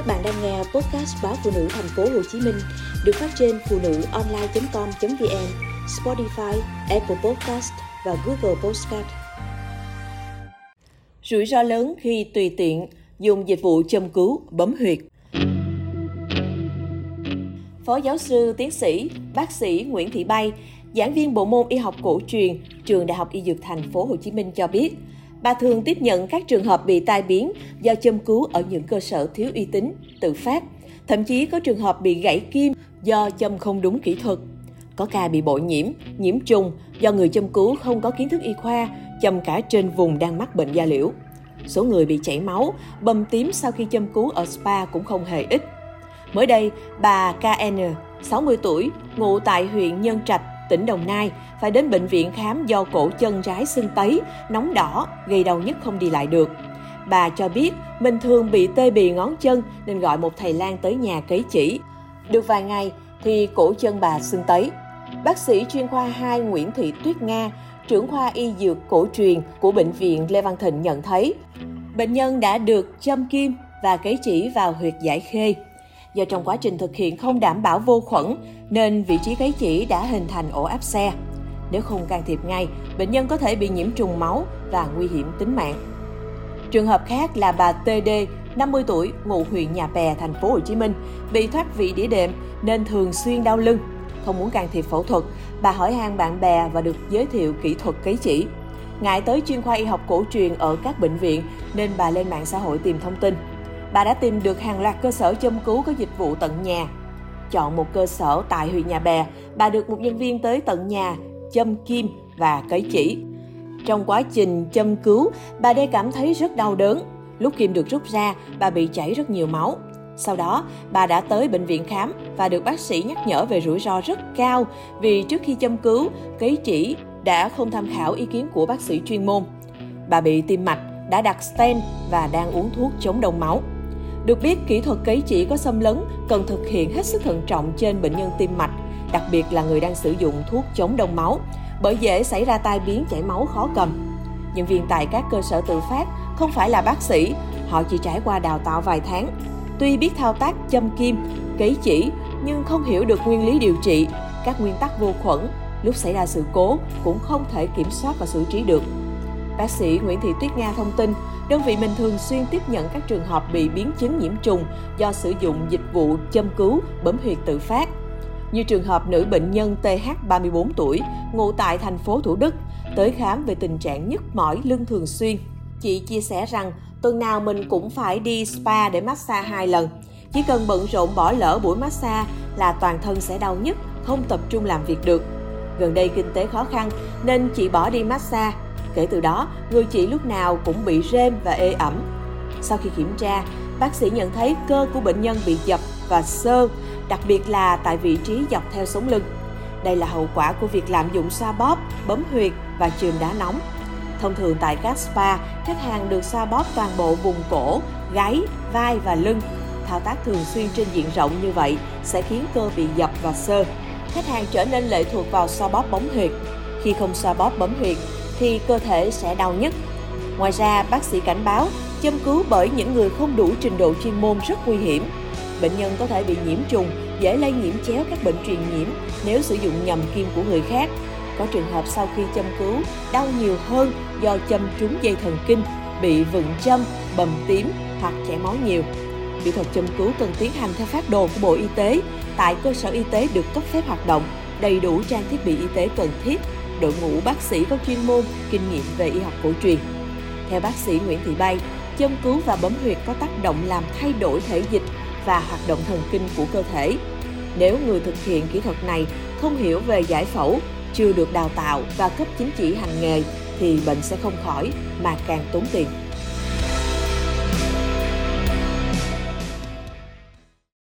Các bạn đang nghe podcast báo phụ nữ thành phố Hồ Chí Minh được phát trên phụ nữ online.com.vn, Spotify, Apple Podcast và Google Podcast. Rủi ro lớn khi tùy tiện dùng dịch vụ châm cứu bấm huyệt. Phó giáo sư, tiến sĩ, bác sĩ Nguyễn Thị Bay, giảng viên bộ môn y học cổ truyền, trường Đại học Y Dược Thành phố Hồ Chí Minh cho biết, bà thường tiếp nhận các trường hợp bị tai biến do châm cứu ở những cơ sở thiếu uy tín, tự phát. Thậm chí có trường hợp bị gãy kim do châm không đúng kỹ thuật. Có ca bị bội nhiễm, nhiễm trùng do người châm cứu không có kiến thức y khoa, châm cả trên vùng đang mắc bệnh da liễu. Số người bị chảy máu, bầm tím sau khi châm cứu ở spa cũng không hề ít. Mới đây, bà KN, 60 tuổi, ngụ tại huyện Nhân Trạch, tỉnh Đồng Nai, phải đến bệnh viện khám do cổ chân trái sưng tấy, nóng đỏ, gây đau nhức không đi lại được. Bà cho biết mình thường bị tê bì ngón chân nên gọi một thầy lang tới nhà cấy chỉ. Được vài ngày thì cổ chân bà sưng tấy. Bác sĩ chuyên khoa 2 Nguyễn Thị Tuyết Nga, trưởng khoa y dược cổ truyền của bệnh viện Lê Văn Thịnh nhận thấy, bệnh nhân đã được châm kim và cấy chỉ vào huyệt giải khê. Do trong quá trình thực hiện không đảm bảo vô khuẩn nên vị trí gáy chỉ đã hình thành ổ áp xe. Nếu không can thiệp ngay, bệnh nhân có thể bị nhiễm trùng máu và nguy hiểm tính mạng. Trường hợp khác là bà TD, 50 tuổi, ngụ huyện Nhà Bè, thành phố Hồ Chí Minh, bị thoát vị đĩa đệm nên thường xuyên đau lưng. Không muốn can thiệp phẫu thuật, bà hỏi han bạn bè và được giới thiệu kỹ thuật cấy chỉ. Ngại tới chuyên khoa y học cổ truyền ở các bệnh viện nên bà lên mạng xã hội tìm thông tin. Bà đã tìm được hàng loạt cơ sở châm cứu có dịch vụ tận nhà. Chọn một cơ sở tại huyện Nhà Bè, bà được một nhân viên tới tận nhà châm kim và cấy chỉ. Trong quá trình châm cứu, bà Đê cảm thấy rất đau đớn. Lúc kim được rút ra, bà bị chảy rất nhiều máu. Sau đó, bà đã tới bệnh viện khám và được bác sĩ nhắc nhở về rủi ro rất cao vì trước khi châm cứu, cấy chỉ đã không tham khảo ý kiến của bác sĩ chuyên môn. Bà bị tim mạch, đã đặt stent và đang uống thuốc chống đông máu. Được biết, kỹ thuật cấy chỉ có xâm lấn cần thực hiện hết sức thận trọng trên bệnh nhân tim mạch, đặc biệt là người đang sử dụng thuốc chống đông máu, bởi dễ xảy ra tai biến chảy máu khó cầm. Nhân viên tại các cơ sở tự phát không phải là bác sĩ, họ chỉ trải qua đào tạo vài tháng. Tuy biết thao tác châm kim, cấy chỉ, nhưng không hiểu được nguyên lý điều trị, các nguyên tắc vô khuẩn, lúc xảy ra sự cố cũng không thể kiểm soát và xử trí được. Bác sĩ Nguyễn Thị Tuyết Nga thông tin, đơn vị mình thường xuyên tiếp nhận các trường hợp bị biến chứng nhiễm trùng do sử dụng dịch vụ châm cứu bấm huyệt tự phát. Như trường hợp nữ bệnh nhân TH 34 tuổi, ngụ tại thành phố Thủ Đức, tới khám về tình trạng nhức mỏi lưng thường xuyên. Chị chia sẻ rằng tuần nào mình cũng phải đi spa để massage hai lần. Chỉ cần bận rộn bỏ lỡ buổi massage là toàn thân sẽ đau nhức, không tập trung làm việc được. Gần đây kinh tế khó khăn nên chị bỏ đi massage. Kể từ đó, người chị lúc nào cũng bị rêm và ê ẩm. Sau khi kiểm tra, bác sĩ nhận thấy cơ của bệnh nhân bị dập và sơ, đặc biệt là tại vị trí dọc theo sống lưng. Đây là hậu quả của việc lạm dụng xoa bóp, bấm huyệt và chườm đá nóng. Thông thường tại các spa, khách hàng được xoa bóp toàn bộ vùng cổ, gáy, vai và lưng. Thao tác thường xuyên trên diện rộng như vậy sẽ khiến cơ bị dập và sơ. Khách hàng trở nên lệ thuộc vào xoa bóp bấm huyệt. Khi không xoa bóp bấm huyệt thì cơ thể sẽ đau nhất. Ngoài ra, bác sĩ cảnh báo châm cứu bởi những người không đủ trình độ chuyên môn rất nguy hiểm. Bệnh nhân có thể bị nhiễm trùng, dễ lây nhiễm chéo các bệnh truyền nhiễm nếu sử dụng nhầm kim của người khác. Có trường hợp sau khi châm cứu đau nhiều hơn do châm trúng dây thần kinh, bị vựng châm, bầm tím hoặc chảy máu nhiều. Kỹ thuật châm cứu cần tiến hành theo phát đồ của Bộ Y tế tại cơ sở y tế được cấp phép hoạt động, đầy đủ trang thiết bị y tế cần thiết, đội ngũ bác sĩ có chuyên môn, kinh nghiệm về y học cổ truyền. Theo bác sĩ Nguyễn Thị Bay, châm cứu và bấm huyệt có tác động làm thay đổi thể dịch và hoạt động thần kinh của cơ thể. Nếu người thực hiện kỹ thuật này không hiểu về giải phẫu, chưa được đào tạo và cấp chứng chỉ hành nghề thì bệnh sẽ không khỏi mà càng tốn tiền.